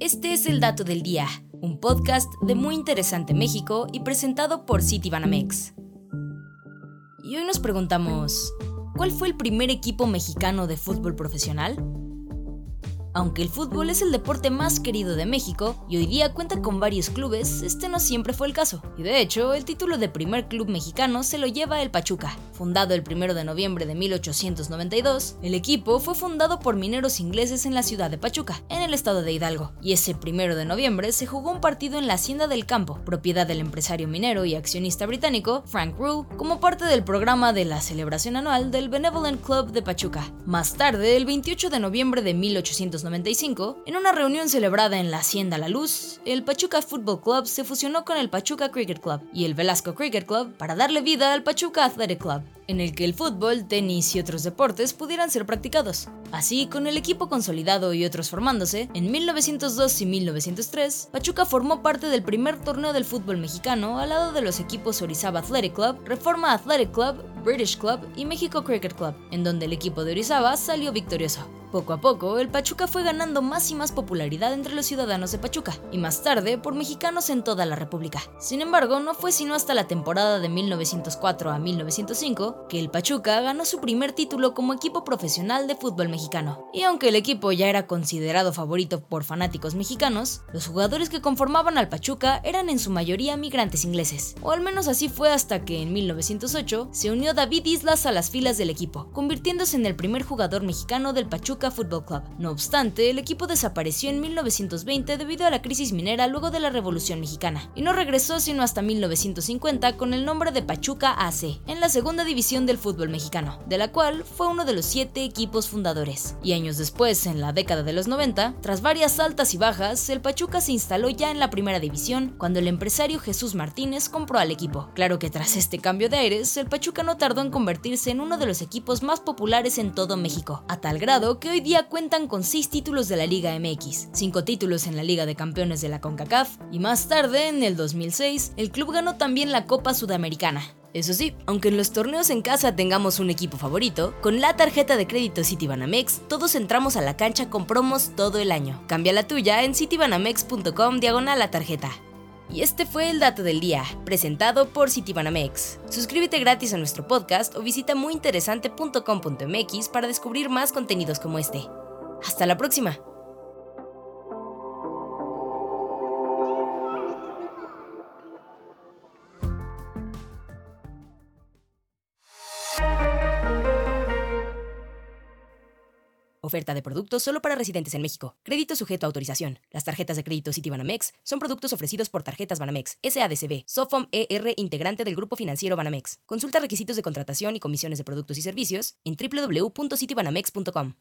Este es el dato del día, un podcast de Muy Interesante México y presentado por Citibanamex. Y hoy nos preguntamos, ¿cuál fue el primer equipo mexicano de fútbol profesional? Aunque el fútbol es el deporte más querido de México y hoy día cuenta con varios clubes, este no siempre fue el caso. Y de hecho, el título de primer club mexicano se lo lleva el Pachuca. Fundado el 1 de noviembre de 1892, el equipo fue fundado por mineros ingleses en la ciudad de Pachuca, en el estado de Hidalgo. Y ese 1 de noviembre se jugó un partido en la Hacienda del Campo, propiedad del empresario minero y accionista británico Frank Rule, como parte del programa de la celebración anual del Benevolent Club de Pachuca. Más tarde, el 28 de noviembre de 1892, en una reunión celebrada en la Hacienda La Luz, el Pachuca Football Club se fusionó con el Pachuca Cricket Club y el Velasco Cricket Club para darle vida al Pachuca Athletic Club, en el que el fútbol, tenis y otros deportes pudieran ser practicados. Así, con el equipo consolidado y otros formándose, en 1902 y 1903, Pachuca formó parte del primer torneo del fútbol mexicano al lado de los equipos Orizaba Athletic Club, Reforma Athletic Club, British Club y México Cricket Club, en donde el equipo de Orizaba salió victorioso. Poco a poco, el Pachuca fue ganando más y más popularidad entre los ciudadanos de Pachuca, y más tarde por mexicanos en toda la República. Sin embargo, no fue sino hasta la temporada de 1904 a 1905 que el Pachuca ganó su primer título como equipo profesional de fútbol mexicano. Y aunque el equipo ya era considerado favorito por fanáticos mexicanos, los jugadores que conformaban al Pachuca eran en su mayoría migrantes ingleses, o al menos así fue hasta que en 1908 se unió David Islas a las filas del equipo, convirtiéndose en el primer jugador mexicano del Pachuca Football Club. No obstante, el equipo desapareció en 1920 debido a la crisis minera luego de la Revolución Mexicana, y no regresó sino hasta 1950 con el nombre de Pachuca AC, en la segunda división del fútbol mexicano, de la cual fue uno de los siete equipos fundadores. Y años después, en la década de los 90, tras varias altas y bajas, el Pachuca se instaló ya en la primera división cuando el empresario Jesús Martínez compró al equipo. Claro que tras este cambio de aires, el Pachuca no tardó en convertirse en uno de los equipos más populares en todo México, a tal grado que hoy día cuentan con 6 títulos de la Liga MX, 5 títulos en la Liga de Campeones de la CONCACAF y más tarde, en el 2006, el club ganó también la Copa Sudamericana. Eso sí, aunque en los torneos en casa tengamos un equipo favorito, con la tarjeta de crédito Citibanamex todos entramos a la cancha con promos todo el año. Cambia la tuya en citibanamex.com diagonal la tarjeta. Y este fue el dato del día, presentado por Citibanamex. Suscríbete gratis a nuestro podcast o visita muyinteresante.com.mx para descubrir más contenidos como este. Hasta la próxima. Oferta de productos solo para residentes en México. Crédito sujeto a autorización. Las tarjetas de crédito Citibanamex son productos ofrecidos por Tarjetas Banamex, SADCB, Sofom ER, integrante del Grupo Financiero Banamex. Consulta requisitos de contratación y comisiones de productos y servicios en www.citibanamex.com.